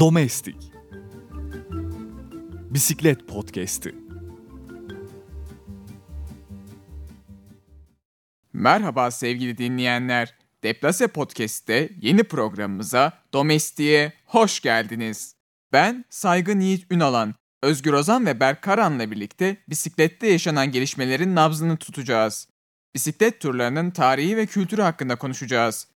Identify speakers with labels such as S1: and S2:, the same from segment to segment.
S1: Domestik Bisiklet Podcast'i
S2: Merhaba sevgili dinleyenler. Deplase Podcast'te yeni programımıza Domestik'e hoş geldiniz. Ben Saygın Yiğit Ünalan, Özgür Ozan ve Berk Karan'la birlikte bisiklette yaşanan gelişmelerin nabzını tutacağız. Bisiklet turlarının tarihi ve kültürü hakkında konuşacağız.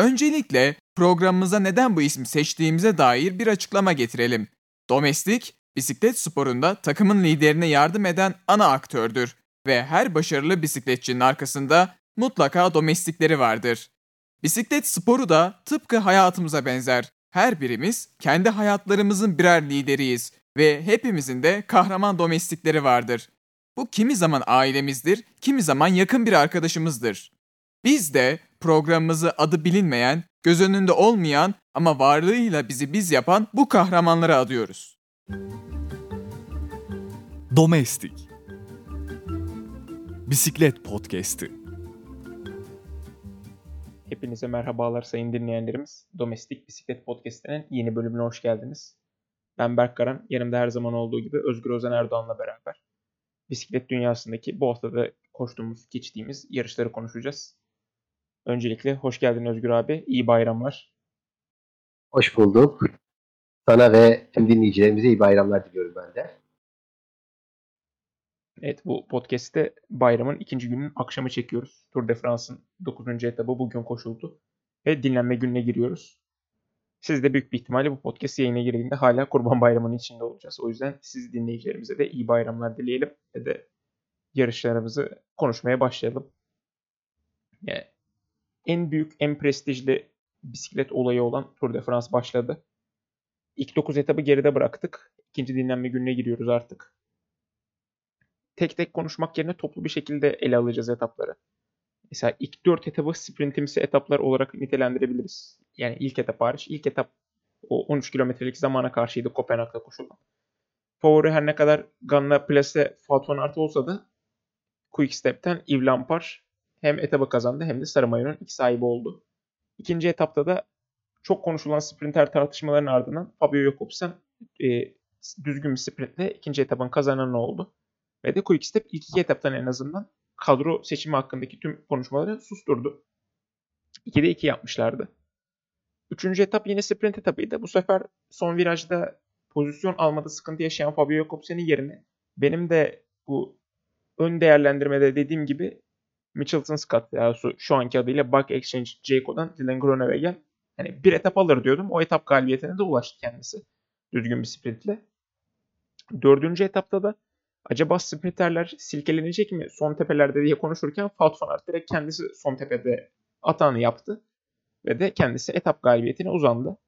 S2: Öncelikle programımıza neden bu ismi seçtiğimize dair bir açıklama getirelim. Domestik, bisiklet sporunda takımın liderine yardım eden ana aktördür ve her başarılı bisikletçinin arkasında mutlaka domestikleri vardır. Bisiklet sporu da tıpkı hayatımıza benzer. Her birimiz kendi hayatlarımızın birer lideriyiz ve hepimizin de kahraman domestikleri vardır. Bu kimi zaman ailemizdir, kimi zaman yakın bir arkadaşımızdır. Biz de programımızı adı bilinmeyen, göz önünde olmayan ama varlığıyla bizi biz yapan bu kahramanlara adıyoruz.
S1: Domestik Bisiklet Podcast'i
S3: Hepinize merhabalar sayın dinleyenlerimiz. Domestik Bisiklet Podcast'inin yeni bölümüne hoş geldiniz. Ben Berk Karan, yanımda her zaman olduğu gibi Özgür Özen Erdoğan'la beraber bisiklet dünyasındaki bu haftada koştuğumuz, geçtiğimiz yarışları konuşacağız. Öncelikle hoş geldin Özgür abi, iyi bayramlar.
S4: Hoş bulduk. Sana ve tüm dinleyicilerimize iyi bayramlar diliyorum ben de.
S3: Evet bu podcast'te bayramın ikinci günün akşamı çekiyoruz. Tour de France'ın 9. etabı bugün koşuldu. Ve dinlenme gününe giriyoruz. Siz de büyük bir ihtimalle bu podcast yayına girdiğinde hala Kurban Bayramı'nın içinde olacağız. O yüzden siz dinleyicilerimize de iyi bayramlar dileyelim ve de yarışlarımızı konuşmaya başlayalım. Yani en büyük, en prestijli bisiklet olayı olan Tour de France başladı. İlk 9 etabı geride bıraktık. İkinci dinlenme gününe giriyoruz artık. Tek tek konuşmak yerine toplu bir şekilde ele alacağız etapları. Mesela ilk 4 etabı sprintimsi etaplar olarak nitelendirebiliriz. Yani ilk etap hariç. İlk etap o 13 kilometrelik zamana karşıydı Kopenhag'da koşulan. Favori her ne kadar Ganna Place Fatih Artı olsa da Quick Step'ten Yves Lampard hem etabı kazandı hem de sarı mayonun ilk sahibi oldu. İkinci etapta da çok konuşulan sprinter tartışmaların ardından Fabio Jakobsen e, düzgün bir sprintle ikinci etapın kazananı oldu. Ve de Quick Step ilk iki etaptan en azından kadro seçimi hakkındaki tüm konuşmaları susturdu. 2'de 2 yapmışlardı. Üçüncü etap yine sprint etapıydı. Bu sefer son virajda pozisyon almada sıkıntı yaşayan Fabio Jakobsen'in yerine benim de bu ön değerlendirmede dediğim gibi Mitchelton Scott ya şu, şu anki adıyla Buck Exchange Jayco'dan Dylan Groenewegen hani bir etap alır diyordum. O etap galibiyetine de ulaştı kendisi. Düzgün bir sprintle. Dördüncü etapta da acaba sprinterler silkelenecek mi son tepelerde diye konuşurken Wout van direkt kendisi son tepede atağını yaptı. Ve de kendisi etap galibiyetine uzandı.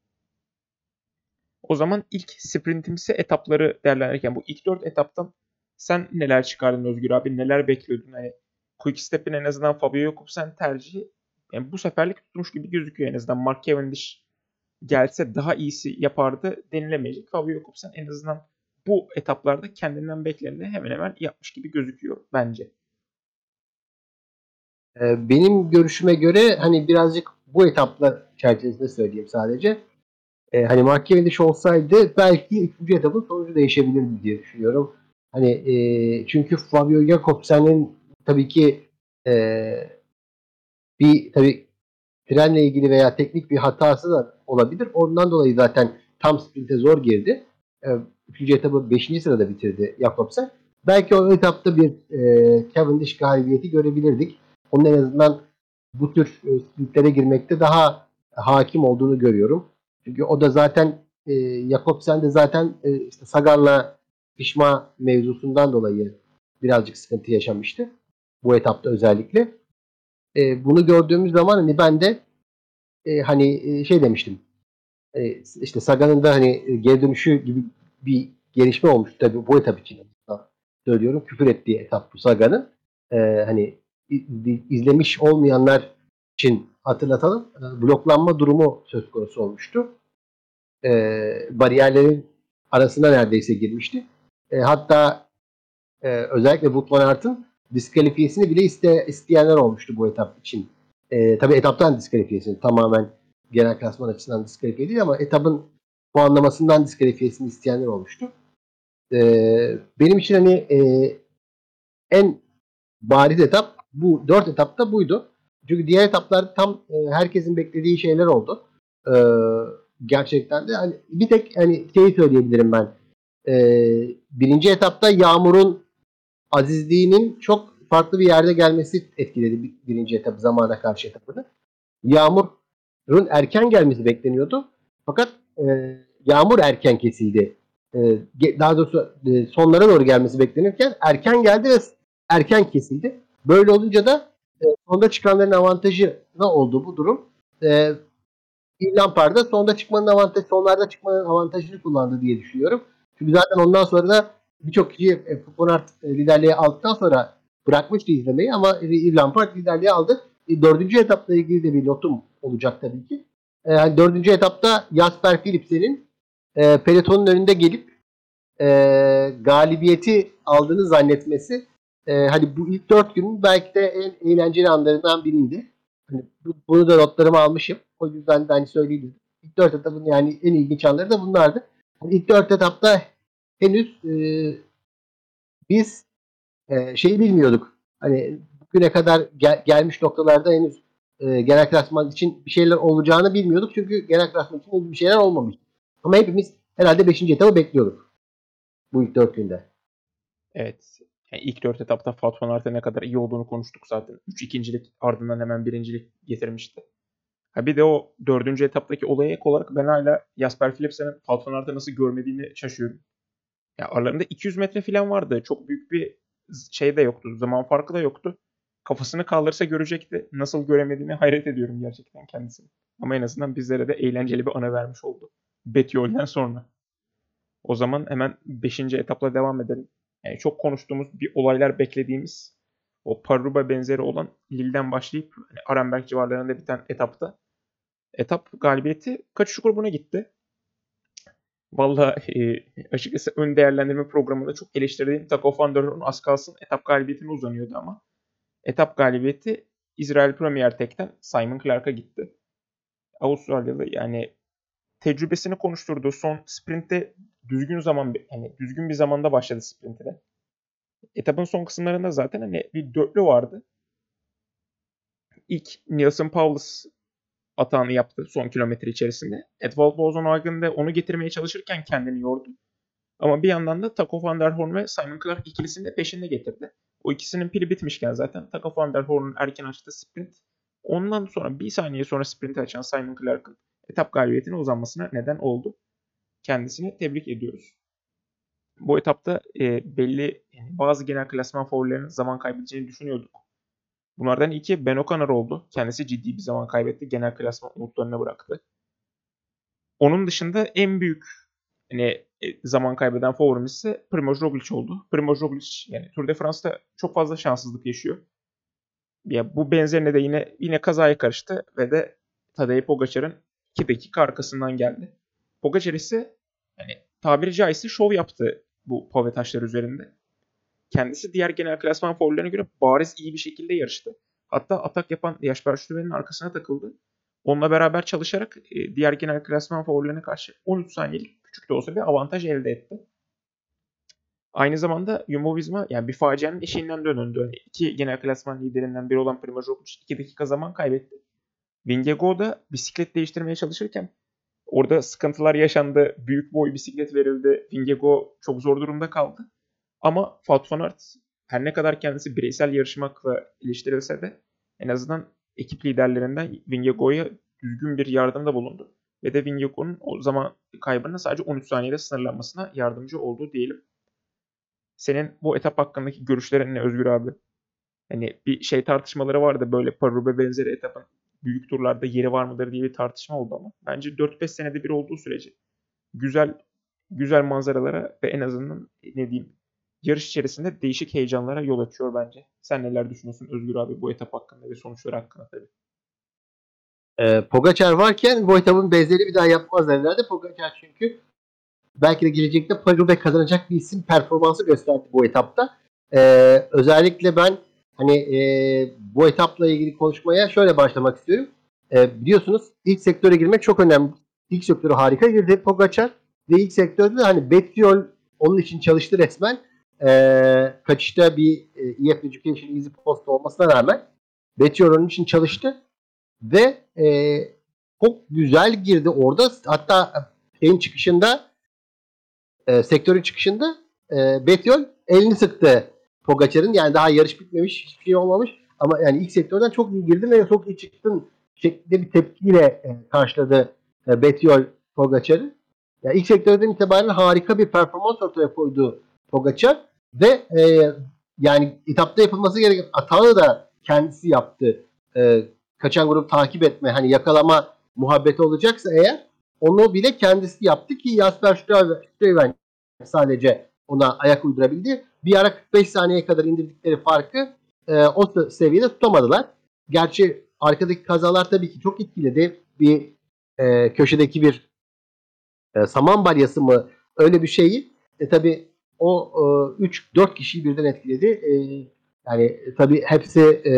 S3: O zaman ilk sprintimsi etapları değerlendirirken bu ilk dört etaptan sen neler çıkardın Özgür abi? Neler bekliyordun? Hani Quick Step'in en azından Fabio Jakobsen tercihi yani bu seferlik tutmuş gibi gözüküyor en azından. Mark Cavendish gelse daha iyisi yapardı denilemeyecek. Fabio Jakobsen en azından bu etaplarda kendinden bekleneni hemen hemen yapmış gibi gözüküyor bence.
S4: Ee, benim görüşüme göre hani birazcık bu etaplar çerçevesinde söyleyeyim sadece. Ee, hani Mark Cavendish olsaydı belki 3. etapın sonucu değişebilirdi diye düşünüyorum. Hani e, çünkü Fabio Jakobsen'in tabii ki e, bir tabii frenle ilgili veya teknik bir hatası da olabilir. Ondan dolayı zaten tam sprinte zor girdi. E, üçüncü etabı 5. sırada bitirdi Jakobsen. Belki o etapta bir e, Cavendish galibiyeti görebilirdik. Onun en azından bu tür e, sprintlere girmekte daha hakim olduğunu görüyorum. Çünkü o da zaten e, Jakobsen de zaten e, işte Sagan'la pişma mevzusundan dolayı birazcık sıkıntı yaşamıştı. Bu etapta özellikle. E, bunu gördüğümüz zaman hani ben de e, hani e, şey demiştim. E, işte Sagan'ın da hani geri dönüşü gibi bir gelişme olmuş tabii bu etap için söylüyorum. Küfür ettiği etap bu Sagan'ın. E, hani izlemiş olmayanlar için hatırlatalım. E, bloklanma durumu söz konusu olmuştu. E, bariyerlerin arasına neredeyse girmişti. E, hatta e, özellikle Wout van Aert'ın diskalifiyesini bile iste, isteyenler olmuştu bu etap için. E, tabii etaptan diskalifiyesini tamamen genel klasman açısından diskalifiye değil ama etapın puanlamasından diskalifiyesini isteyenler olmuştu. Ee, benim için hani e, en bariz etap bu dört etapta buydu. Çünkü diğer etaplarda tam e, herkesin beklediği şeyler oldu. Ee, gerçekten de hani bir tek hani şeyi söyleyebilirim ben. Ee, birinci etapta Yağmur'un azizliğinin çok farklı bir yerde gelmesi etkiledi bir- birinci etap zamana karşı etapını. Yağmur'un erken gelmesi bekleniyordu. Fakat e, Yağmur erken kesildi. E, daha doğrusu e, sonlara doğru gelmesi beklenirken erken geldi ve erken kesildi. Böyle olunca da e, sonda çıkanların avantajı ne oldu bu durum? E, Lampard da sonda çıkmanın avantajı, sonlarda çıkmanın avantajını kullandı diye düşünüyorum. Çünkü zaten ondan sonra da birçok kişi e, e, liderliği aldıktan sonra bırakmıştı izlemeyi ama e, Lampard liderliği aldı. E, dördüncü etapla ilgili de bir notum olacak tabii ki. E, hani dördüncü etapta Jasper Philipsen'in e, pelotonun önünde gelip e, galibiyeti aldığını zannetmesi e, hani bu ilk dört günün belki de en eğlenceli anlarından biriydi. Hani bu- bunu da notlarıma almışım. O yüzden de hani söyleyeyim. İlk dört etapın yani en ilginç anları da bunlardı. Hani ilk dört etapta henüz e, biz e, şeyi bilmiyorduk. Hani bugüne kadar gel- gelmiş noktalarda henüz e, genel klasman için bir şeyler olacağını bilmiyorduk. Çünkü genel klasman için bir şeyler olmamış. Ama hepimiz herhalde 5. etabı bekliyorduk. Bu ilk dört günde.
S3: Evet. Yani ilk dört etapta Fatih Aert'e ne kadar iyi olduğunu konuştuk zaten. Üç ikincilik ardından hemen birincilik getirmişti. Ha bir de o dördüncü etaptaki olaya ek olarak ben hala Jasper Philipsen'in Van Aert'e nasıl görmediğini şaşıyorum. Ya aralarında 200 metre falan vardı. Çok büyük bir şey de yoktu. Zaman farkı da yoktu. Kafasını kaldırsa görecekti. Nasıl göremediğini hayret ediyorum gerçekten kendisini. Ama en azından bizlere de eğlenceli bir ana vermiş oldu. Betiyol'den sonra. O zaman hemen 5. etapla devam edelim. Yani çok konuştuğumuz bir olaylar beklediğimiz o Paruba benzeri olan Lille'den başlayıp hani Arenberg civarlarında biten etapta etap galibiyeti kaçış grubuna gitti. Vallahi e, açıkçası ön değerlendirme programında çok eleştirdiğim Taco van az kalsın etap galibiyetine uzanıyordu ama etap galibiyeti İsrail Premier Tech'ten Simon Clark'a gitti. Avustralyalı yani tecrübesini konuşturdu. Son sprintte düzgün zaman yani düzgün bir zamanda başladı sprintine. Etapın son kısımlarında zaten hani bir dörtlü vardı. İlk Nielsen Paulus atağını yaptı son kilometre içerisinde. Edvald Bozenhagen de onu getirmeye çalışırken kendini yordu. Ama bir yandan da Taco van der Hoorn ve Simon Clark ikilisini de peşinde getirdi. O ikisinin pili bitmişken zaten Taco van der Hoorn'un erken açtığı sprint. Ondan sonra bir saniye sonra sprinti açan Simon Clark'ın etap galibiyetine uzanmasına neden oldu. Kendisini tebrik ediyoruz. Bu etapta e, belli yani bazı genel klasman favorilerinin zaman kaybedeceğini düşünüyorduk. Bunlardan iki Ben O'Connor oldu. Kendisi ciddi bir zaman kaybetti. Genel klasman umutlarına bıraktı. Onun dışında en büyük hani, e, zaman kaybeden favorimiz ise Primoz Roglic oldu. Primoz Roglic yani Tour de France'da çok fazla şanssızlık yaşıyor. Ya bu benzerine de yine yine kazaya karıştı ve de Tadej Pogacar'ın 2 dakika arkasından geldi. Pogacar ise yani tabiri caizse şov yaptı bu pave taşları üzerinde. Kendisi diğer genel klasman favorilerine göre bariz iyi bir şekilde yarıştı. Hatta atak yapan Jasper Stuyven'in arkasına takıldı. Onunla beraber çalışarak e, diğer genel klasman favorilerine karşı 13 saniyelik küçük de olsa bir avantaj elde etti. Aynı zamanda Jumbo Visma yani bir facianın eşiğinden dönüldü. Yani iki genel klasman liderinden biri olan Primoz Roglic 2 dakika zaman kaybetti. Vingegaard da bisiklet değiştirmeye çalışırken orada sıkıntılar yaşandı. Büyük boy bisiklet verildi. Vingegaard çok zor durumda kaldı. Ama Wout van Aert her ne kadar kendisi bireysel yarışmakla eleştirilse de en azından ekip liderlerinden Vingegaard'a düzgün bir yardımda bulundu. Ve de Vingegaard'un o zaman kaybının sadece 13 saniyede sınırlanmasına yardımcı oldu diyelim. Senin bu etap hakkındaki görüşlerin ne Özgür abi? Hani bir şey tartışmaları vardı böyle Parube benzeri etapın büyük turlarda yeri var mıdır diye bir tartışma oldu ama bence 4-5 senede bir olduğu sürece güzel güzel manzaralara ve en azından ne diyeyim yarış içerisinde değişik heyecanlara yol açıyor bence. Sen neler düşünüyorsun Özgür abi bu etap hakkında ve sonuçları hakkında tabii.
S4: Ee, Pogacar varken bu etabın benzeri bir daha yapmazlar herhalde. Pogacar çünkü belki de gelecekte Paris kazanacak bir isim performansı gösterdi bu etapta. Ee, özellikle ben hani e, bu etapla ilgili konuşmaya şöyle başlamak istiyorum. E, biliyorsunuz ilk sektöre girmek çok önemli. İlk sektöre harika girdi Pogacar ve ilk sektörde de hani Bettiol onun için çalıştı resmen. E, kaçışta bir e, EF Education Easy Post olmasına rağmen Bettiol onun için çalıştı ve e, çok güzel girdi orada. Hatta şeyin çıkışında e, sektörün çıkışında e, Bettiol elini sıktı Pogacar'ın. Yani daha yarış bitmemiş, hiçbir şey olmamış. Ama yani ilk sektörden çok iyi girdin ve çok iyi çıktın şeklinde bir tepkiyle e, karşıladı e, Bettiol Pogacar'ı. Yani ilk sektörden itibaren harika bir performans ortaya koydu Pogacar ve e, yani etapta yapılması gereken atağı da kendisi yaptı. E, kaçan grup takip etme, hani yakalama muhabbeti olacaksa eğer onu bile kendisi yaptı ki Jasper Stuyven sadece ona ayak uydurabildi. Bir ara 45 saniyeye kadar indirdikleri farkı e, o seviyede tutamadılar. Gerçi arkadaki kazalar tabii ki çok etkiledi. Bir e, köşedeki bir e, saman balyası mı öyle bir şeyi e, tabii o e, 3-4 kişiyi birden etkiledi. E, yani e, tabii hepsi e,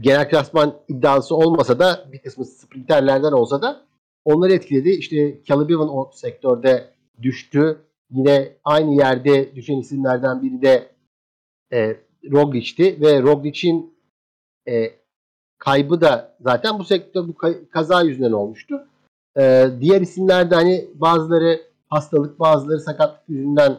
S4: genel klasman iddiası olmasa da bir kısmı sprinterlerden olsa da onları etkiledi. İşte Calibivan o sektörde düştü. Yine aynı yerde düşen isimlerden biri de e, Roglic'ti ve Roglic'in e, kaybı da zaten bu sektör bu kaza yüzünden olmuştu. E, diğer isimler de hani bazıları hastalık bazıları sakatlık yüzünden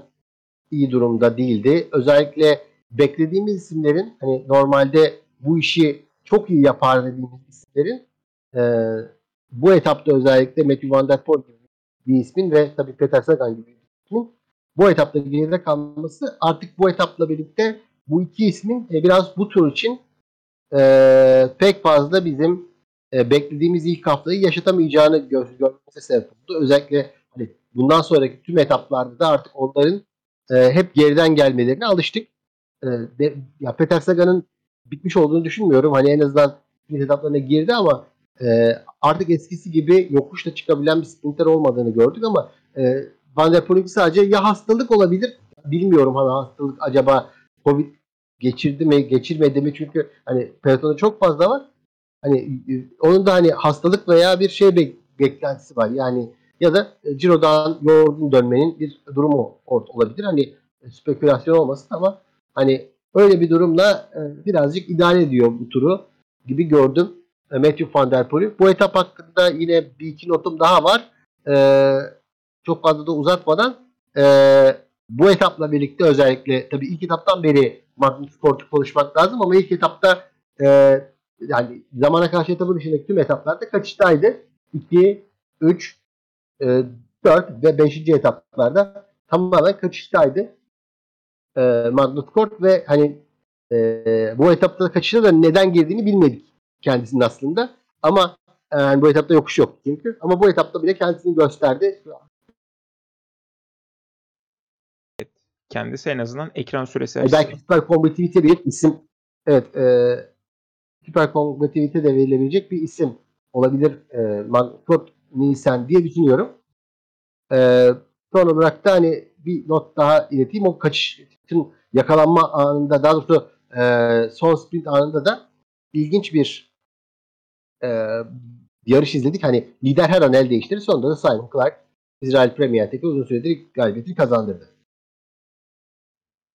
S4: iyi durumda değildi. Özellikle beklediğimiz isimlerin hani normalde bu işi çok iyi yapar dediğimiz isimlerin e, bu etapta özellikle Matthew Van Der Poel gibi bir ismin ve tabii Peter Sagan gibi bir ismin bu etapta geride kalması artık bu etapla birlikte bu iki ismin e, biraz bu tur için e, pek fazla bizim e, beklediğimiz ilk haftayı yaşatamayacağını gör, görmesi sebep oldu. Özellikle hani bundan sonraki tüm etaplarda da artık onların e, hep geriden gelmelerine alıştık. E, de, ya Peter Sagan'ın bitmiş olduğunu düşünmüyorum. Hani en azından etaplarına girdi ama e, artık eskisi gibi yokuşta çıkabilen bir sprinter olmadığını gördük ama e, Van der Poel'inki sadece ya hastalık olabilir bilmiyorum hani hastalık acaba Covid geçirdi mi geçirmedi mi çünkü hani pelotonda çok fazla var. Hani e, onun da hani hastalık veya bir şey be- beklentisi var. Yani ya da Ciro'dan yorgun dönmenin bir durumu olabilir. Hani spekülasyon olmasın ama hani öyle bir durumla e, birazcık idare ediyor bu turu gibi gördüm e, Matthew Van Der Poel'i. Bu etap hakkında yine bir iki notum daha var. E, çok fazla da uzatmadan e, bu etapla birlikte özellikle tabii ilk etaptan beri Magnus Sport'u konuşmak lazım ama ilk etapta e, yani zamana karşı etabın dışındaki tüm etaplarda kaçıştaydı. 2, 3, e, 4 ve 5. etaplarda tamamen kaçıştaydı. E, Magnus Kort ve hani e, bu etapta kaçışta da neden girdiğini bilmedik kendisinin aslında. Ama yani bu etapta yokuş yok çünkü. Ama bu etapta bile kendisini gösterdi.
S3: Kendisi en azından ekran süresi
S4: yani Belki Süper Combativite bir isim. Evet. E, Süper Combativite de verilebilecek bir isim olabilir. E, Manfred Nielsen diye düşünüyorum. E, son olarak da hani bir not daha ileteyim. O kaçışın yakalanma anında daha doğrusu e, son sprint anında da ilginç bir e, yarış izledik. Hani lider her an el değiştirir. Sonunda da Simon Clark İsrail Premier'deki uzun süredir galibiyeti kazandırdı.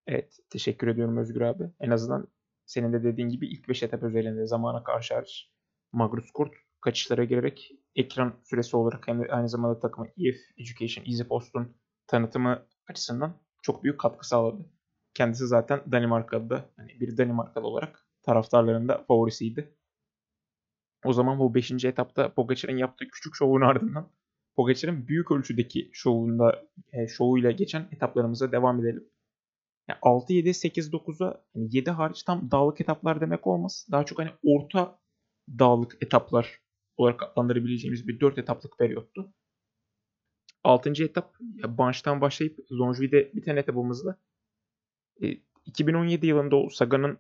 S3: Evet. Teşekkür ediyorum Özgür abi. En azından senin de dediğin gibi ilk 5 etap özelinde zamana karşı hariç Magnus Kurt kaçışlara girerek ekran süresi olarak hem aynı zamanda takımı EF Education Easy Post'un tanıtımı açısından çok büyük katkı sağladı. Kendisi zaten Danimarkalı da hani bir Danimarkalı olarak taraftarların da favorisiydi. O zaman bu 5. etapta Pogacar'ın yaptığı küçük şovun ardından Pogacar'ın büyük ölçüdeki şovunda e, şovuyla geçen etaplarımıza devam edelim. Yani 6, 7, 8, 9'a yani 7 hariç tam dağlık etaplar demek olmaz. Daha çok hani orta dağlık etaplar olarak adlandırabileceğimiz bir 4 etaplık periyottu. 6. etap Banş'tan başlayıp Longeville'de biten etapımızda e, 2017 yılında o Sagan'ın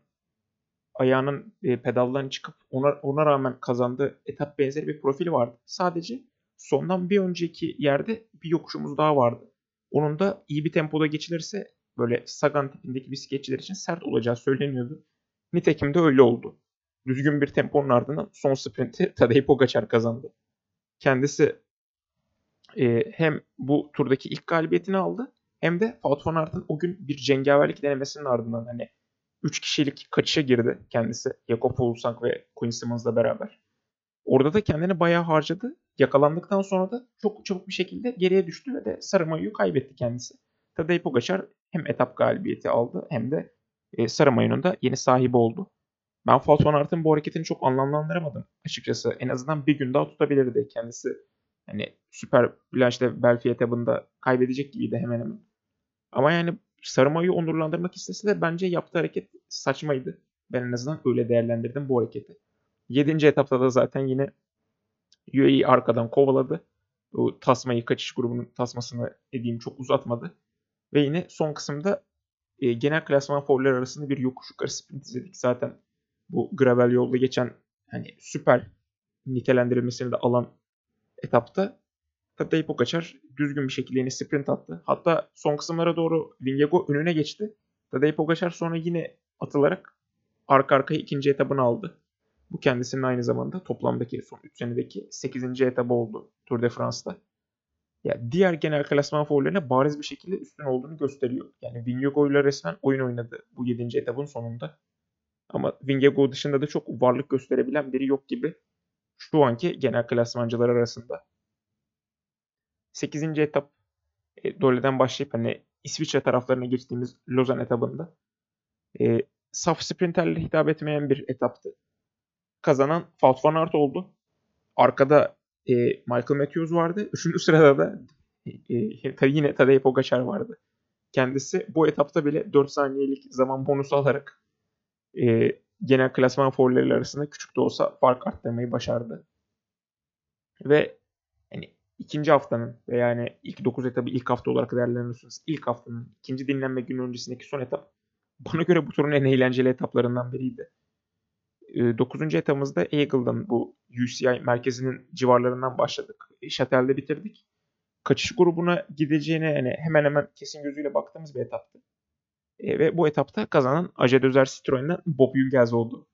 S3: ayağının e, pedaldan çıkıp ona, ona rağmen kazandığı etap benzeri bir profili vardı. Sadece sondan bir önceki yerde bir yokuşumuz daha vardı. Onun da iyi bir tempoda geçilirse böyle Sagan tipindeki bisikletçiler için sert olacağı söyleniyordu. Nitekim de öyle oldu. Düzgün bir temponun ardından son sprinti Tadej Pogacar kazandı. Kendisi e, hem bu turdaki ilk galibiyetini aldı hem de Wout van Aert'ın o gün bir cengaverlik denemesinin ardından hani 3 kişilik kaçışa girdi kendisi. Jakob Fuglsang ve Quinn Simmons'la beraber. Orada da kendini bayağı harcadı. Yakalandıktan sonra da çok çabuk bir şekilde geriye düştü ve de sarı kaybetti kendisi. Tadej Pogacar hem etap galibiyeti aldı hem de e, sarı da yeni sahibi oldu. Ben van Aert'ın bu hareketini çok anlamlandıramadım açıkçası. En azından bir gün daha tutabilirdi kendisi. Hani Süper Blanche'de Belfi etabında kaybedecek gibiydi hemen hemen. Ama yani Sarımayı onurlandırmak istese de bence yaptığı hareket saçmaydı. Ben en azından öyle değerlendirdim bu hareketi. 7. etapta da zaten yine UAE arkadan kovaladı. Bu tasmayı kaçış grubunun tasmasını edeyim çok uzatmadı. Ve yine son kısımda e, genel klasman favoriler arasında bir yokuş yukarı sprint izledik. Zaten bu gravel yolda geçen hani süper nitelendirilmesini de alan etapta Tadej Pogacar düzgün bir şekilde yine sprint attı. Hatta son kısımlara doğru Vingegaard önüne geçti. Tadej Pogacar sonra yine atılarak arka arkaya ikinci etabını aldı. Bu kendisinin aynı zamanda toplamdaki son 3 senedeki 8. etabı oldu Tour de France'da. Ya diğer genel klasman favorilerine bariz bir şekilde üstün olduğunu gösteriyor. Yani Vingegaard ile resmen oyun oynadı bu 7. etabın sonunda. Ama Vingegaard dışında da çok varlık gösterebilen biri yok gibi şu anki genel klasmancılar arasında. 8. etap e, Dole'den başlayıp hani İsviçre taraflarına geçtiğimiz Lozan etabında e, saf sprinterle hitap etmeyen bir etaptı. Kazanan Wout van Aert oldu. Arkada e, Michael Matthews vardı. Üçüncü sırada da e, yine Tadej Pogacar vardı. Kendisi bu etapta bile 4 saniyelik zaman bonusu alarak e, genel klasman favorileri arasında küçük de olsa fark arttırmayı başardı. Ve hani ikinci haftanın ve yani ilk 9 etabı ilk hafta olarak değerlendiriyorsunuz. İlk haftanın ikinci dinlenme günü öncesindeki son etap bana göre bu turun en eğlenceli etaplarından biriydi. 9. Ee, etapımızda Eagle'dan bu UCI merkezinin civarlarından başladık. Şatel'de bitirdik. Kaçış grubuna gideceğine yani hemen hemen kesin gözüyle baktığımız bir etaptı. E, ve bu etapta kazanan Ace Dözer Citroen'den Bob Jungels oldu.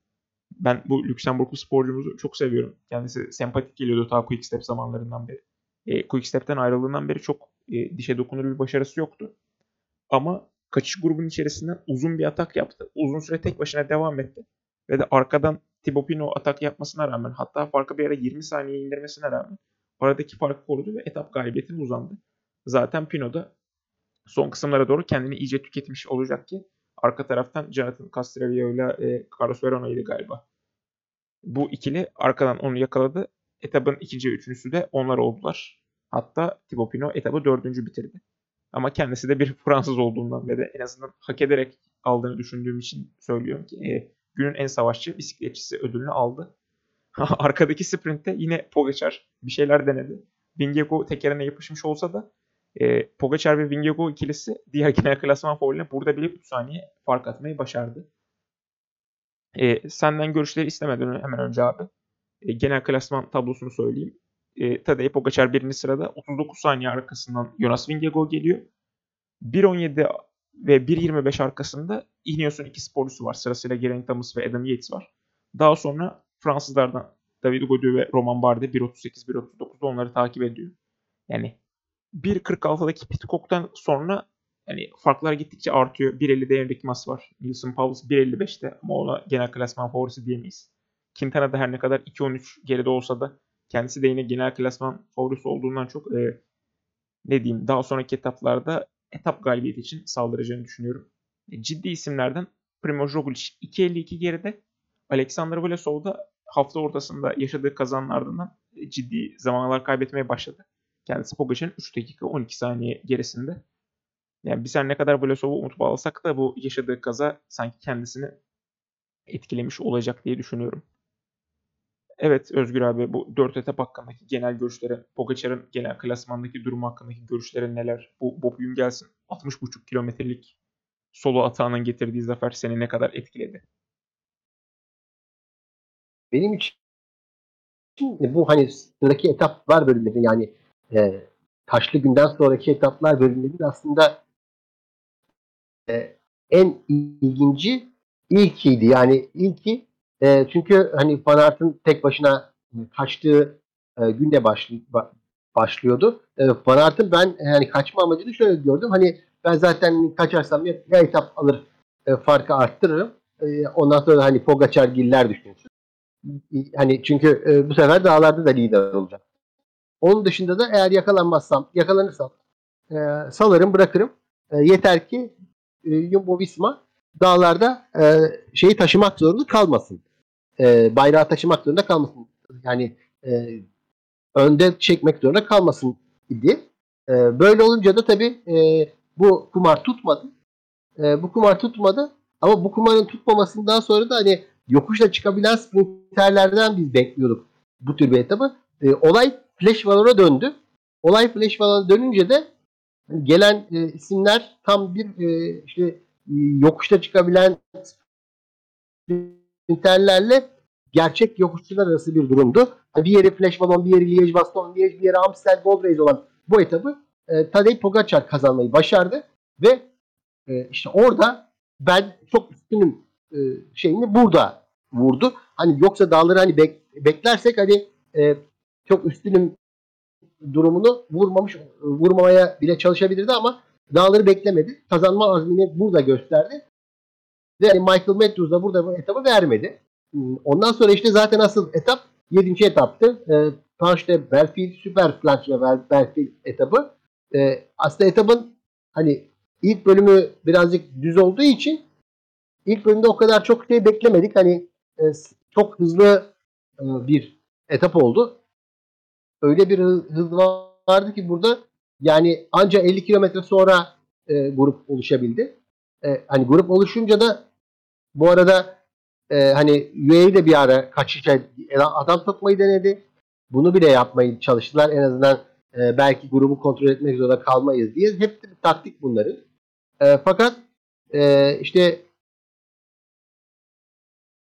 S3: Ben bu Lüksemburglu sporcumuzu çok seviyorum. Kendisi sempatik geliyordu ta Quickstep zamanlarından beri. E, Quickstep'ten ayrıldığından beri çok e, dişe dokunur bir başarısı yoktu. Ama kaçış grubunun içerisinden uzun bir atak yaptı. Uzun süre tek başına devam etti. Ve de arkadan Thibaut Pinot atak yapmasına rağmen hatta farkı bir ara 20 saniye indirmesine rağmen aradaki farkı korudu ve etap galibiyetine uzandı. Zaten Pinot da son kısımlara doğru kendini iyice tüketmiş olacak ki arka taraftan Jonathan Castroviejo ile e, Carlos Verona'ydı galiba. Bu ikili arkadan onu yakaladı. Etapın ikinci ve üçüncüsü de onlar oldular. Hatta Thibaut Pinot etabı dördüncü bitirdi. Ama kendisi de bir Fransız olduğundan ve de en azından hak ederek aldığını düşündüğüm için söylüyorum ki e, günün en savaşçı bisikletçisi ödülünü aldı. Arkadaki sprintte yine Pogacar bir şeyler denedi. Vingegaard tekerine yapışmış olsa da e, Pogacar ve Vingegaard ikilisi diğer genel klasman favorilerine burada bile 3 saniye fark atmayı başardı. E, senden görüşleri istemeden hemen önce abi e, genel klasman tablosunu söyleyeyim. E, Tadej Pogacar birinci sırada 39 saniye arkasından Jonas Vingegaard geliyor. 1.17 ve 1.25 arkasında Ineos'un iki sporcusu var. Sırasıyla Geraint Thomas ve Adam Yates var. Daha sonra Fransızlardan David Gaudu ve Roman Bardet 1.38-1.39'da onları takip ediyor. Yani 1.46'daki Pitcock'tan sonra yani farklar gittikçe artıyor. 1.50'de Enric Mas var. Wilson Powles 1.55'te ama ona genel klasman favorisi diyemeyiz. Quintana da her ne kadar 2.13 geride olsa da kendisi de yine genel klasman favorisi olduğundan çok e, ne diyeyim daha sonraki etaplarda etap galibiyeti için saldıracağını düşünüyorum. E, ciddi isimlerden Primoz Roglic 2.52 geride. Alexander Vlasov da hafta ortasında yaşadığı kazanın ardından e, ciddi zamanlar kaybetmeye başladı. Kendisi Pogacar'ın 3 dakika 12 saniye gerisinde. Yani biz her ne kadar Vlasov'u umut bağlasak da bu yaşadığı kaza sanki kendisini etkilemiş olacak diye düşünüyorum. Evet Özgür abi bu 4 etap hakkındaki genel görüşlerin, Pogacar'ın genel klasmandaki durumu hakkındaki görüşlerin neler? Bu Bob Jungels'in 60,5 kilometrelik solo atağının getirdiği zafer seni ne kadar etkiledi?
S4: Benim için bu hani sıradaki etaplar bölümleri yani e, taşlı günden sonraki etaplar bölümleri aslında e, en ilginci ilkiydi. Yani ilki E, çünkü hani Van Aert'ın tek başına kaçtığı e, günde başlı, ba, başlıyordu. E, Van Aert'ın ben yani kaçma amacını şöyle gördüm. Hani ben zaten kaçarsam ya, ya etap alır e, farkı arttırırım. E, ondan sonra hani Pogacar giller düşünsün. Hani çünkü e, bu sefer dağlarda da lider olacak. Onun dışında da eğer yakalanmazsam, yakalanırsam e, salarım, bırakırım. E, yeter ki e, Jumbo Visma dağlarda e, şeyi taşımak zorunda kalmasın. E, bayrağı taşımak zorunda kalmasın. Yani e, önde çekmek zorunda kalmasın idi. E, böyle olunca da tabii e, bu kumar tutmadı. E, bu kumar tutmadı. Ama bu kumarın tutmamasından sonra da hani yokuşla çıkabilen sprinterlerden biz bekliyorduk bu tür bir etabı. E, olay Flash Valor'a döndü. Olay Flash Valor'a dönünce de gelen e, isimler tam bir e, işte e, yokuşta çıkabilen sprinterlerle gerçek yokuşçular arası bir durumdu. Bir yeri Flash Ballon, bir yeri Liège Baston, Liège, bir yeri Amstel Gold Race olan bu etabı e, Tadej Pogacar kazanmayı başardı ve e, işte orada ben çok üstünüm e, şeyini burada vurdu. Hani yoksa dağları hani bek, beklersek hani e, çok üstünüm durumunu vurmamış vurmamaya bile çalışabilirdi ama dağları beklemedi. Kazanma azmini burada gösterdi. Ve yani Michael Matthews da burada bu etabı vermedi. Ondan sonra işte zaten asıl etap 7. etaptı. E, Planche Belfield Süper Planche Belfield etabı. E, aslında etabın hani ilk bölümü birazcık düz olduğu için ilk bölümde o kadar çok şey beklemedik. Hani e, çok hızlı e, bir etap oldu. Öyle bir hız vardı ki burada yani ancak 50 kilometre sonra e, grup oluşabildi. E, hani grup oluşunca da bu arada e, hani UAE de bir ara kaçışa adam sokmayı denedi. Bunu bile yapmayı çalıştılar. En azından e, belki grubu kontrol etmek zorunda kalmayız diye. Hep bir taktik bunların. E, fakat e, işte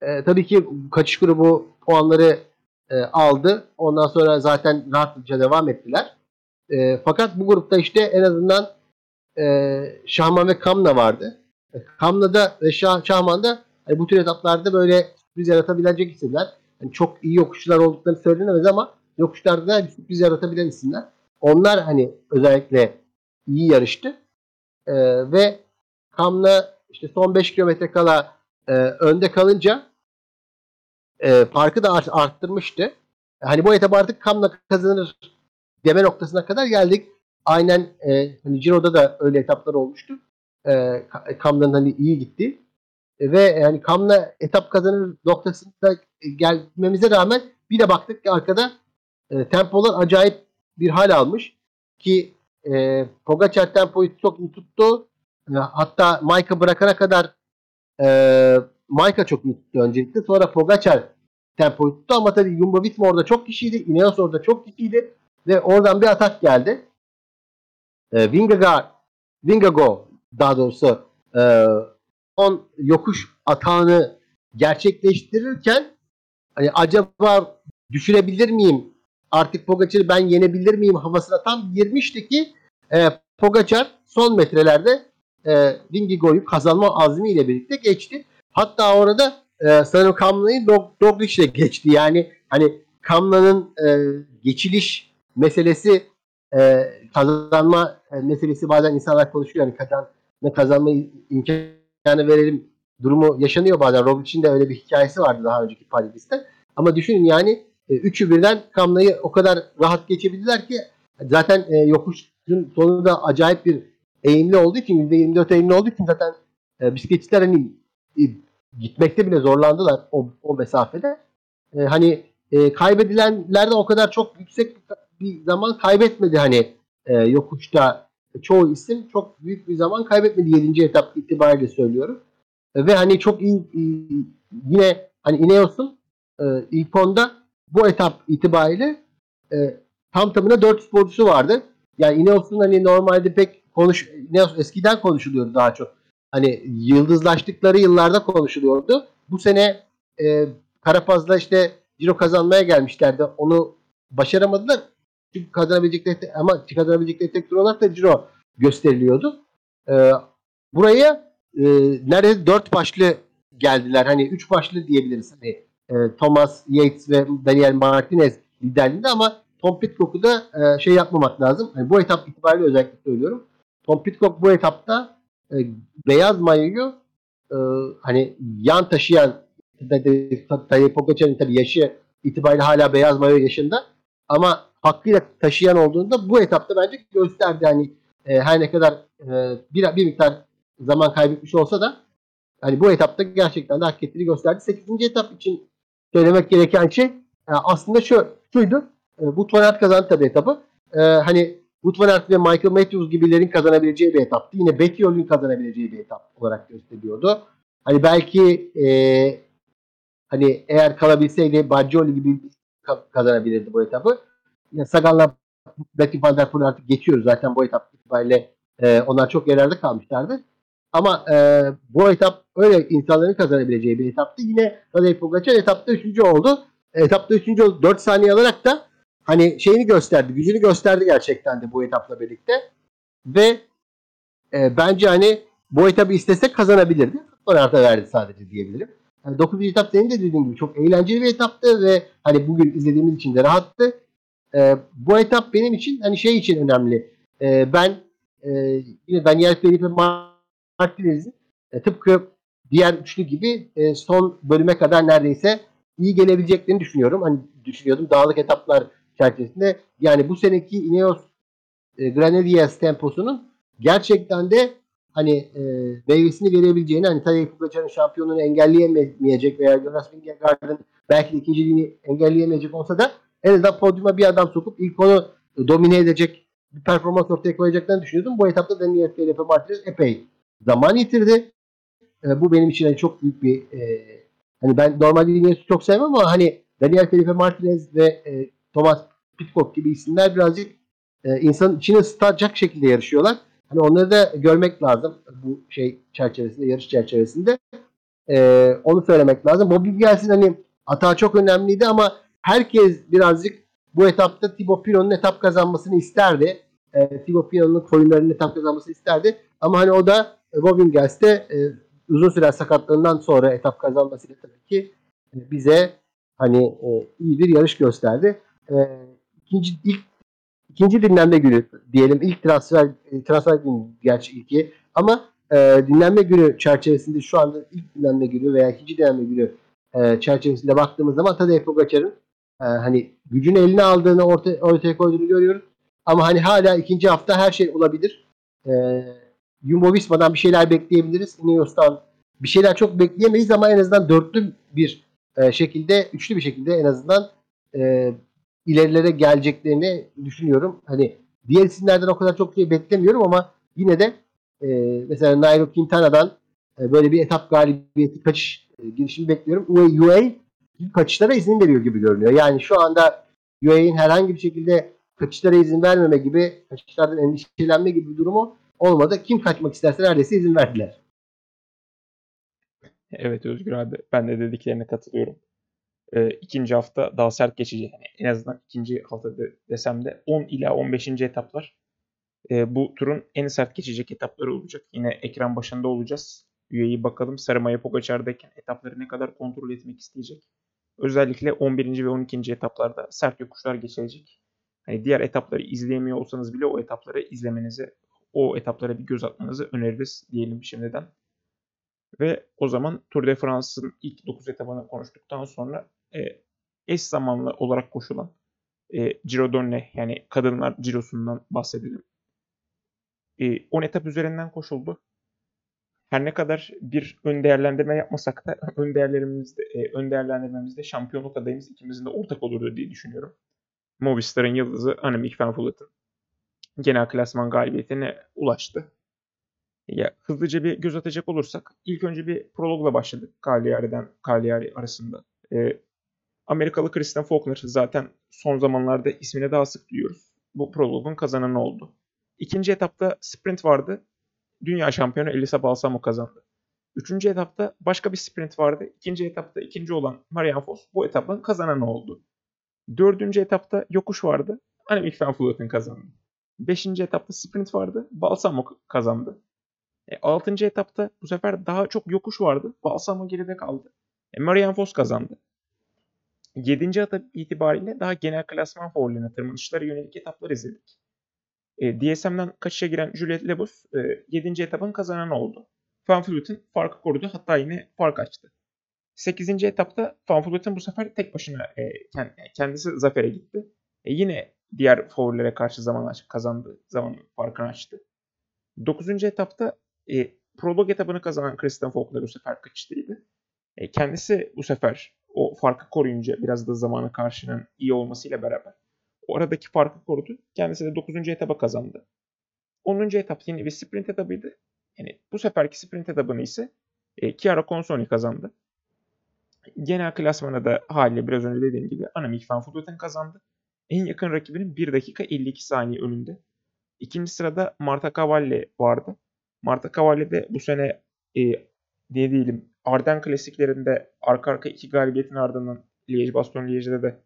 S4: e, tabii ki kaçış grubu puanları e, aldı. Ondan sonra zaten rahatlıkça devam ettiler. E, fakat bu grupta işte en azından e, Şahman ve Kamna vardı. E, Kamna'da ve Şah, Şahman'da hani bu tür etaplarda böyle sürpriz yaratabilecek isimler. Yani çok iyi yokuşçular olduklarını söylenemez ama yokuşlarda da bir sürpriz yaratabilen isimler. Onlar hani özellikle iyi yarıştı. E, ve Kamna işte son 5 kilometre kala e, önde kalınca e, farkı da art, arttırmıştı. Hani bu etap artık Kamna kazanır deme noktasına kadar geldik. Aynen e, hani Ciro'da da öyle etaplar olmuştu. E, Kamna'nın hani iyi gitti. E, ve yani Kamna etap kazanır noktasında gelmemize rağmen bir de baktık ki arkada e, tempolar acayip bir hal almış. Ki e, Pogacar tempoyu çok iyi tuttu. E, hatta Maika bırakana kadar e, Maika çok iyi tuttu öncelikle. Sonra Pogacar tempoyu tuttu ama tabii Jumbo Visma orada çok kişiydi. Ineos orada çok kişiydi. Ve oradan bir atak geldi. E, Vingegaard, Vingago daha doğrusu e, on yokuş atağını gerçekleştirirken hani acaba düşürebilir miyim? Artık Pogacar'ı ben yenebilir miyim havasına tam girmişti ki e, Pogacar son metrelerde e, Vingegaard'u kazanma azmiyle birlikte geçti. Hatta orada e, sanırım Kamla'yı Dog, ile geçti. Yani hani Kamla'nın e, geçiliş meselesi e, kazanma e, meselesi bazen insanlar konuşuyor. Yani kazan ne kazanma imkanı verelim durumu yaşanıyor bazen. Roglic'in de öyle bir hikayesi vardı daha önceki Paris'te. Ama düşünün yani e, üçü birden Kamla'yı o kadar rahat geçebildiler ki zaten e, yokuşun sonu da acayip bir eğimli olduğu için %24 eğimli olduğu için zaten e, bisikletçiler hani e, gitmekte bile zorlandılar o, o mesafede. E, hani e, kaybedilenler de o kadar çok yüksek bir zaman kaybetmedi hani e, yokuşta çoğu isim çok büyük bir zaman kaybetmedi 7. etap itibariyle söylüyorum. E, ve hani çok iyi, iyi yine hani Ineos'un e, ilk onda bu etap itibariyle e, tam tamına 4 sporcusu vardı. Yani Ineos'un hani normalde pek konuş Ineos eskiden konuşuluyordu daha çok. Hani yıldızlaştıkları yıllarda konuşuluyordu. Bu sene e, Karapaz'da işte Ciro kazanmaya gelmişlerdi. Onu başaramadılar. Çünkü kazanabilecekleri ama kazanabilecekleri tek tur olarak da Ciro gösteriliyordu. E, buraya e, neredeyse dört başlı geldiler. Hani üç başlı diyebiliriz. Hani e, Thomas Yates ve Daniel Martinez liderliğinde ama Tom Pitcock'u da e, şey yapmamak lazım. Yani bu etap itibariyle özellikle söylüyorum. Tom Pitcock bu etapta e, beyaz mayoyu e, hani yan taşıyan Tadej Pogacar'ın tabii yaşı itibariyle hala beyaz mayo yaşında ama hakkıyla taşıyan olduğunda bu etapta bence gösterdi. Hani e, her ne kadar e, bir, bir miktar zaman kaybetmiş olsa da hani bu etapta gerçekten de hak ettiğini gösterdi. 8. etap için söylemek gereken şey e, aslında şu şuydu. E, van Aert kazandı tabii etabı. E, hani Aert ve Michael Matthews gibilerin kazanabileceği bir etaptı. Yine Bettiol'ün kazanabileceği bir etap olarak gösteriyordu. Hani belki e, hani eğer kalabilseydi Baggioli gibi kazanabilirdi bu etabı. Yani Sagan'la Betty Van Der Poel'i artık geçiyoruz zaten bu etap itibariyle e, onlar çok yerlerde kalmışlardı. Ama e, bu etap öyle insanların kazanabileceği bir etaptı. Yine Tadej Pogacar etapta üçüncü oldu. Etapta üçüncü oldu. Dört saniye alarak da hani şeyini gösterdi, gücünü gösterdi gerçekten de bu etapla birlikte. Ve e, bence hani bu etabı istesek kazanabilirdi. Sonarta verdi sadece diyebilirim. Yani 9. etap senin de dediğin gibi çok eğlenceli bir etaptı ve hani bugün izlediğimiz için de rahattı. E, bu etap benim için hani şey için önemli. E, ben e, yine Daniel Felipe Martinez'in e, tıpkı diğer üçlü gibi e, son bölüme kadar neredeyse iyi gelebileceklerini düşünüyorum. Hani düşünüyordum dağlık etaplar çerçevesinde. Yani bu seneki Ineos e, Granadiers temposunun gerçekten de hani e, meyvesini verebileceğini hani Tadej Pogacar'ın şampiyonluğunu engelleyemeyecek veya Jonas Vingegaard'ın belki de ikinciliğini engelleyemeyecek olsa da en azından podyuma bir adam sokup ilk onu domine edecek bir performans ortaya koyacaklarını düşünüyordum. Bu etapta Daniel Felipe Martinez epey zaman yitirdi. E, bu benim için hani çok büyük bir e, hani ben normalde Ineos'u çok sevmem ama hani Daniel Felipe Martinez ve e, Thomas Pitcock gibi isimler birazcık e, insanın içine ısıtacak şekilde yarışıyorlar. Hani onları da görmek lazım bu şey çerçevesinde, yarış çerçevesinde. E, onu söylemek lazım. Bobby gelsin hani hata çok önemliydi ama herkes birazcık bu etapta Thibaut Pinot'un etap kazanmasını isterdi. E, Thibaut Pinot'un koyunlarının etap kazanmasını isterdi. Ama hani o da e, Bobingels'te e, uzun süre sakatlığından sonra etap kazanmasıyla tabii ki e, bize hani e, iyi bir yarış gösterdi. E, ikinci ilk ikinci dinlenme günü diyelim. ilk transfer e, transfer günü gerçi ilki ama e, dinlenme günü çerçevesinde şu anda ilk dinlenme günü veya ikinci dinlenme günü e, çerçevesinde baktığımız zaman Tadej Pogacar'ın e, hani gücünü eline aldığını ortaya, ortaya koyduğunu görüyoruz. Ama hani hala ikinci hafta her şey olabilir. E, Jumbo Visma'dan bir şeyler bekleyebiliriz. Ineos'tan bir şeyler çok bekleyemeyiz ama en azından dörtlü bir e, şekilde, üçlü bir şekilde en azından e, ilerilere geleceklerini düşünüyorum. Hani diğer isimlerden o kadar çok şey beklemiyorum ama yine de e, mesela Nairo Quintana'dan e, böyle bir etap galibiyeti kaçış e, girişimi bekliyorum. UAE, UAE kaçışlara izin veriyor gibi görünüyor. Yani şu anda UAE'nin herhangi bir şekilde kaçışlara izin vermeme gibi, kaçışlardan endişelenme gibi bir durumu olmadı. Kim kaçmak isterse neredeyse izin verdiler.
S3: Evet Özgür abi ben de dediklerine katılıyorum. Ee, ikinci hafta daha sert geçecek. Yani en azından ikinci hafta de, desem de 10 ila 15. etaplar e, bu turun en sert geçecek etapları olacak. Yine ekran başında olacağız. Üyeyi bakalım Sarımaya Pogacar'dayken etapları ne kadar kontrol etmek isteyecek. Özellikle 11. ve 12. etaplarda sert yokuşlar geçilecek. Hani diğer etapları izleyemiyor olsanız bile o etapları izlemenizi, o etaplara bir göz atmanızı öneririz diyelim şimdiden. Ve o zaman Tour de France'ın ilk 9 etabını konuştuktan sonra e, eş zamanlı olarak koşulan e, Giro d'Onne yani kadınlar cirosundan bahsedelim. E, 10 etap üzerinden koşuldu. Her ne kadar bir ön değerlendirme yapmasak da ön değerlerimizde, e, ön değerlendirmemizde şampiyonluk adayımız ikimizin de ortak olurdu diye düşünüyorum. Movistar'ın yıldızı Annemiek van Vleuten genel klasman galibiyetine ulaştı. Ya, hızlıca bir göz atacak olursak ilk önce bir prologla başladık Cagliari'den Cagliari arasında. Ee, Amerikalı Christian Faulkner zaten son zamanlarda ismini daha sık duyuyoruz. Bu prologun kazananı oldu. İkinci etapta sprint vardı. Dünya şampiyonu Elisa Balsamo kazandı. Üçüncü etapta başka bir sprint vardı. İkinci etapta ikinci olan Marianne Vos bu etapın kazananı oldu. Dördüncü etapta yokuş vardı. Annemiek van Vleuten kazandı. Beşinci etapta sprint vardı. Balsamo kazandı. E, 6. etapta bu sefer daha çok yokuş vardı. Balsamo geride kaldı. E, Marianne Vos kazandı. 7. etap itibariyle daha genel klasman favorilerine tırmanışlara yönelik etaplar izledik. E, DSM'den kaçışa giren Juliet Lebus e, 7. etapın kazananı oldu. Van farkı korudu hatta yine fark açtı. 8. etapta Van bu sefer tek başına e, kendisi zafere gitti. E, yine diğer favorilere karşı zaman aç, kazandı. Zaman farkını açtı. 9. etapta e, prolog etabını kazanan Christian Faulkner bu sefer kaçıştıydı. E, kendisi bu sefer farkı koruyunca biraz da zamanı karşının iyi olmasıyla beraber o aradaki farkı korudu. Kendisi de 9. etaba kazandı. 10. etap yine bir sprint etabıydı. Yani bu seferki sprint etabını ise e, Chiara Consoni kazandı. Genel klasmana da haliyle biraz önce dediğim gibi Annemiek van Vleuten kazandı. En yakın rakibinin 1 dakika 52 saniye önünde. İkinci sırada Marta Cavalli vardı. Marta Cavalli de bu sene e, diye diyelim Arden klasiklerinde arka arka iki galibiyetin ardından Liège Baston Liège'de de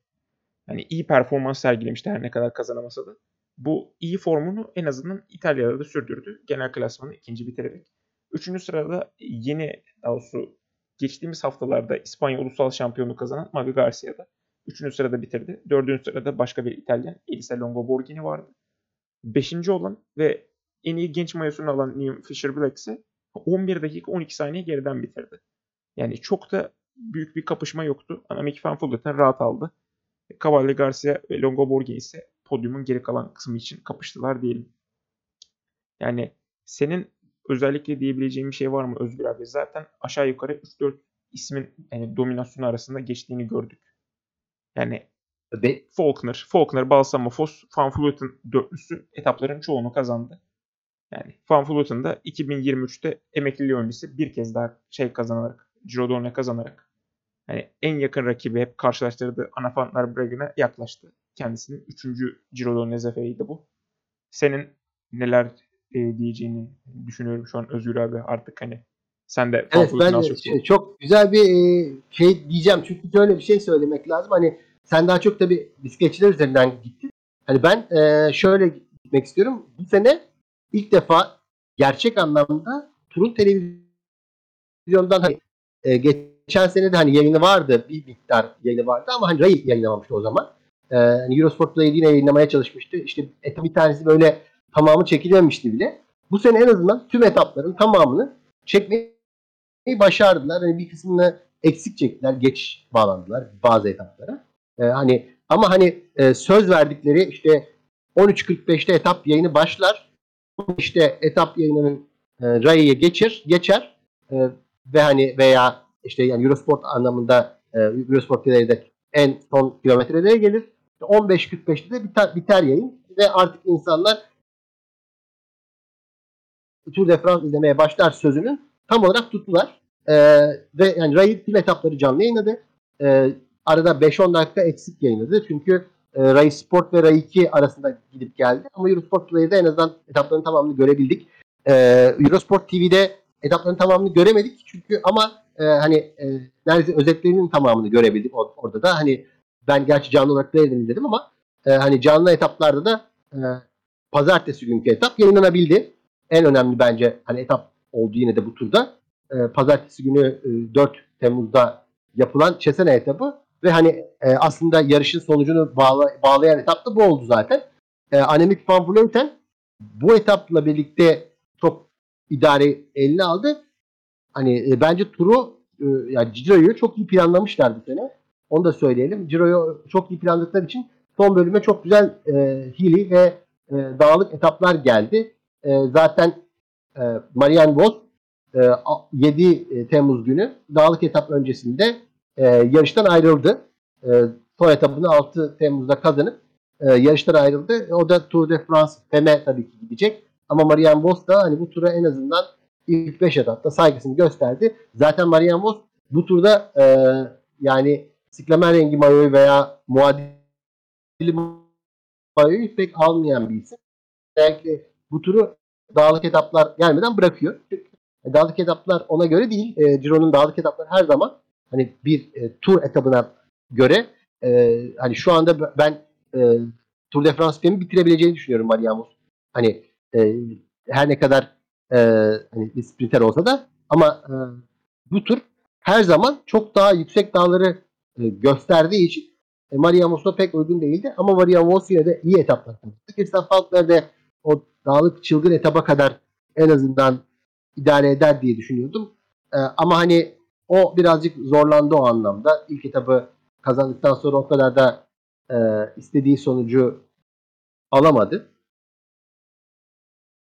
S3: yani iyi performans sergilemişti her ne kadar kazanamasa da. Bu iyi formunu en azından İtalya'da da sürdürdü. Genel klasmanı ikinci bitirerek. Üçüncü sırada yeni daha doğrusu geçtiğimiz haftalarda İspanya Ulusal Şampiyonu kazanan Mavi Garcia'da. Üçüncü sırada bitirdi. Dördüncü sırada başka bir İtalyan Elisa Longo Borghini vardı. Beşinci olan ve en iyi genç mayosunu alan Liam Fisher Black ise 11 dakika 12 saniye geriden bitirdi. Yani çok da büyük bir kapışma yoktu. Annemiek van Vleuten rahat aldı. Cavalli Garcia ve Longo Borghini ise podyumun geri kalan kısmı için kapıştılar diyelim. Yani senin özellikle diyebileceğim bir şey var mı Özgür abi? Zaten aşağı yukarı 3-4 ismin yani dominasyonu arasında geçtiğini gördük. Yani Be Faulkner, Faulkner, Balsamo, Foss, Van Vleuten dörtlüsü etapların çoğunu kazandı. Yani Van Vleuten da 2023'te emekliliği öncesi bir kez daha şey kazanarak, Giro d'Orne kazanarak yani en yakın rakibi hep karşılaştırdığı Anna van Breggen'e yaklaştı. Kendisinin 3. Giro d'Orne zaferiydi bu. Senin neler e, diyeceğini düşünüyorum şu an Özgür abi artık hani sen de
S4: Evet ben de şey, çok güzel bir e, şey diyeceğim çünkü şöyle bir şey söylemek lazım. Hani sen daha çok tabii bisikletçiler üzerinden gittin. Hani ben e, şöyle gitmek istiyorum. Bu sene ilk defa gerçek anlamda turun televizyondan hani, e, geçen sene de hani yayını vardı. Bir miktar yayını vardı ama hani Ray yayınlamamıştı o zaman. E, hani Eurosport Play'i yine yayınlamaya çalışmıştı. İşte etap bir tanesi böyle tamamı çekilememişti bile. Bu sene en azından tüm etapların tamamını çekmeyi başardılar. Hani bir kısmını eksik çektiler. Geç bağlandılar bazı etaplara. E, hani ama hani e, söz verdikleri işte 13.45'te etap yayını başlar. İşte etap yayınının e, rayıya geçir, geçer e, ve hani veya işte yani Eurosport anlamında e, Eurosport de en son kilometrelere gelir. 15.45'te de biter, biter yayın ve artık insanlar Tour de France izlemeye başlar sözünü tam olarak tuttular. E, ve yani Ray tüm etapları canlı yayınladı. E, arada 5-10 dakika eksik yayınladı. Çünkü e, Ray Sport ve Ray 2 arasında gidip geldi. Ama Eurosport Play'de en azından etapların tamamını görebildik. E, Eurosport TV'de etapların tamamını göremedik. Çünkü ama e, hani e, neredeyse özetlerinin tamamını görebildik or- orada da. Hani ben gerçi canlı olarak Play'den izledim ama e, hani canlı etaplarda da e, pazartesi günkü etap yayınlanabildi. En önemli bence hani etap oldu yine de bu turda. E, pazartesi günü e, 4 Temmuz'da yapılan Çesene etabı ve hani e, aslında yarışın sonucunu bağla, bağlayan etap da bu oldu zaten. E, Annemiek van Vleuten bu etapla birlikte çok idare eline aldı. Hani e, bence turu e, yani Ciro'yu çok iyi planlamışlar bu sene. Onu da söyleyelim. Ciro'yu çok iyi planladıkları için son bölüme çok güzel e, hili ve e, dağlık etaplar geldi. E, zaten e, Marianne Vos e, 7 e, Temmuz günü dağlık etap öncesinde e, yarıştan ayrıldı. E, son etabını 6 Temmuz'da kazanıp e, yarıştan ayrıldı. O da Tour de France Femme tabii ki gidecek. Ama Marianne Vos da hani bu tura en azından ilk 5 etapta saygısını gösterdi. Zaten Marianne Vos bu turda e, yani siklamen rengi mayoyu veya muadili mayoyu pek almayan bir isim. Belki bu turu dağlık etaplar gelmeden bırakıyor. Çünkü dağlık etaplar ona göre değil. E, Ciro'nun dağlık etapları her zaman hani bir e, tur etabına göre e, hani şu anda ben e, Tour de France filmi bitirebileceğini düşünüyorum Mariamos. Hani e, her ne kadar e, hani bir sprinter olsa da ama e, bu tur her zaman çok daha yüksek dağları e, gösterdiği için e, Maria Moss'a pek uygun değildi. Ama Maria Moss yine de iyi etaplar kazandı. Kirsten o dağlık çılgın etapa kadar en azından idare eder diye düşünüyordum. E, ama hani o birazcık zorlandı o anlamda. İlk etabı kazandıktan sonra o kadar da e, istediği sonucu alamadı.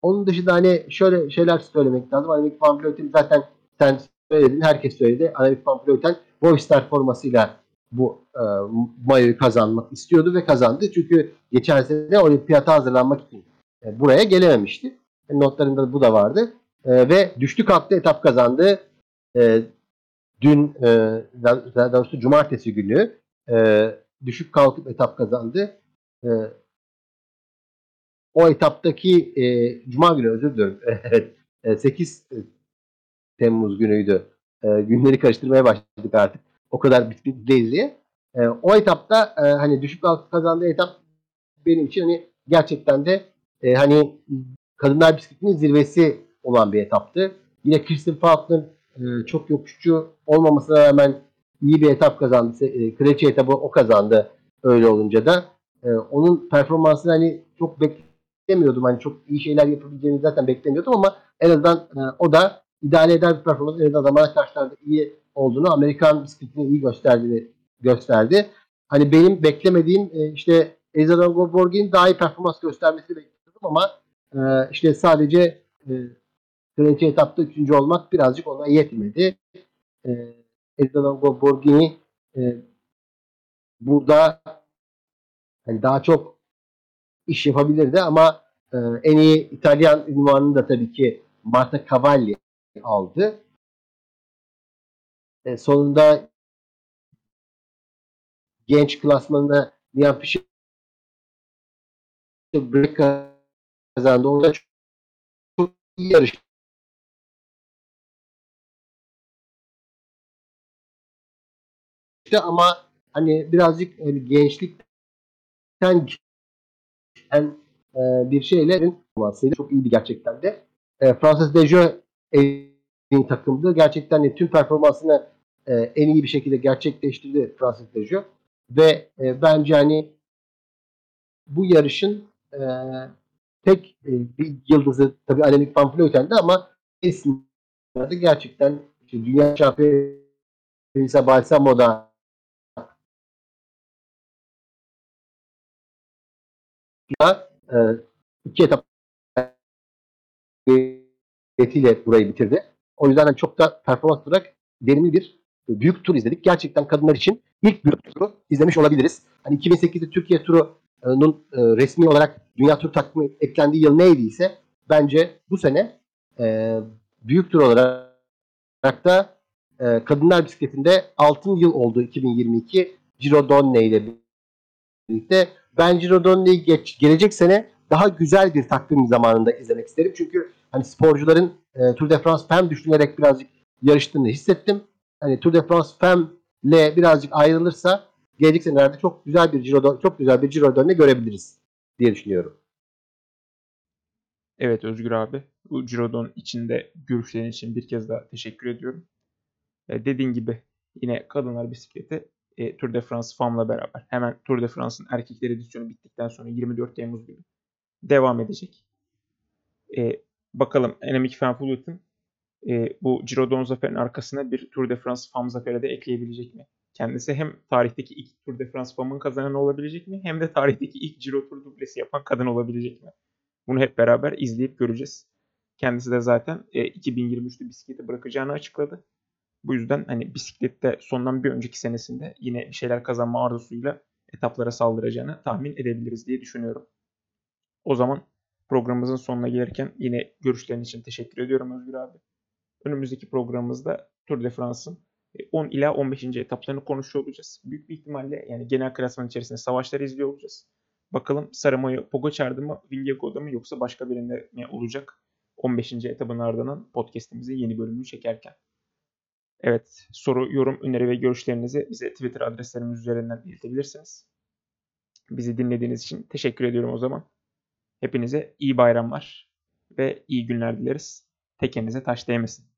S4: Onun dışında hani şöyle şeyler söylemek lazım. Annemiek van zaten sen söyledin, herkes söyledi. Annemiek van Vleuten Movistar formasıyla bu e, mayoyu kazanmak istiyordu ve kazandı. Çünkü geçen sene olimpiyata hazırlanmak için e, buraya gelememişti. E, notlarında bu da vardı. E, ve düştü kalktı etap kazandı. E, dün e, daha doğrusu cumartesi günü e, düşük kalkıp etap kazandı. E, o etaptaki e, Cuma günü özür diliyorum. Evet. E, 8 Temmuz günüydü. Günleri karıştırmaya başladık artık. O kadar bisikletliyiz diye. E, o etapta hani düşük kalkıp kazandığı etap benim için hani gerçekten de hani kadınlar bisikletinin zirvesi olan bir etaptı. Yine Kirsten Faulkner e, çok yokuşçu olmamasına rağmen iyi bir etap kazandı. E, Kraliçe etabı o kazandı öyle olunca da. E, onun performansını hani çok beklemiyordum. Hani çok iyi şeyler yapabileceğini zaten beklemiyordum ama en azından e, o da idare eder bir performans. En azından zamana karşılarda iyi olduğunu, Amerikan bisikletini iyi gösterdiğini gösterdi. Hani benim beklemediğim e, işte Ezra Borg'in daha iyi performans göstermesini bekliyordum ama e, işte sadece Kraliçe etapta üçüncü olmak birazcık ona yetmedi. E, Ezdanongo Borghini e, burada yani daha çok iş yapabilirdi ama e, en iyi İtalyan ünvanını da tabii ki Marta Cavalli aldı. E, sonunda genç klasmanında Liam Fischer break kazandı. O da çok, çok iyi yarış ama hani birazcık hani gençlikten yani, e, bir şeyle olmasıydı. Çok iyiydi gerçekten de. E, Francis Dejo en takımdı. Gerçekten hani, tüm performansını e, en iyi bir şekilde gerçekleştirdi Francis Dejo. Ve e, bence hani bu yarışın e, tek e, bir yıldızı tabii Annemiek van ama kesinlikle gerçekten işte dünya şampiyonu Elisa Balsamo'da e, iki etap biletiyle burayı bitirdi. O yüzden hani çok da performans olarak verimli bir büyük tur izledik. Gerçekten kadınlar için ilk büyük turu izlemiş olabiliriz. Hani 2008'de Türkiye turunun e, resmi olarak dünya tur takvimi eklendiği yıl neydiyse bence bu sene e, büyük tur olarak da e, kadınlar bisikletinde altın yıl oldu 2022 Giro Donne ile birlikte ben Giro Donne'yi geç, gelecek sene daha güzel bir takvim zamanında izlemek isterim. Çünkü hani sporcuların e, Tour de France Femme düşünerek birazcık yarıştığını hissettim. Hani Tour de France Femme'le birazcık ayrılırsa gelecek senelerde çok güzel bir Giro çok güzel bir Giro Donne görebiliriz diye düşünüyorum.
S3: Evet Özgür abi. Bu Giro'dan içinde görüşlerin için bir kez daha teşekkür ediyorum. E, dediğin gibi yine kadınlar bisikleti e, Tour de France FAM'la beraber hemen Tour de France'ın erkekler edisyonu bittikten sonra 24 Temmuz günü devam edecek. E, bakalım Annemiek van Vleuten e, bu Giro Don zaferin arkasına bir Tour de France FAM zaferi de ekleyebilecek mi? Kendisi hem tarihteki ilk Tour de France FAM'ın kazananı olabilecek mi? Hem de tarihteki ilk Giro Tour dublesi yapan kadın olabilecek mi? Bunu hep beraber izleyip göreceğiz. Kendisi de zaten e, 2023'te bisikleti bırakacağını açıkladı. Bu yüzden hani bisiklette sondan bir önceki senesinde yine şeyler kazanma arzusuyla etaplara saldıracağını tahmin edebiliriz diye düşünüyorum. O zaman programımızın sonuna gelirken yine görüşlerin için teşekkür ediyorum Özgür abi. Önümüzdeki programımızda Tour de France'ın 10 e, ila 15. etaplarını konuşuyor olacağız. Büyük bir ihtimalle yani genel klasman içerisinde savaşları izliyor olacağız. Bakalım Saramayo Pogacar'da mı, Vingegaard'da mı yoksa başka birinde mi olacak 15. etabın ardından podcast'imizin yeni bölümünü çekerken. Evet, soru, yorum, öneri ve görüşlerinizi bize Twitter adreslerimiz üzerinden iletebilirsiniz. Bizi dinlediğiniz için teşekkür ediyorum o zaman. Hepinize iyi bayramlar ve iyi günler dileriz. Tekenize taş değmesin.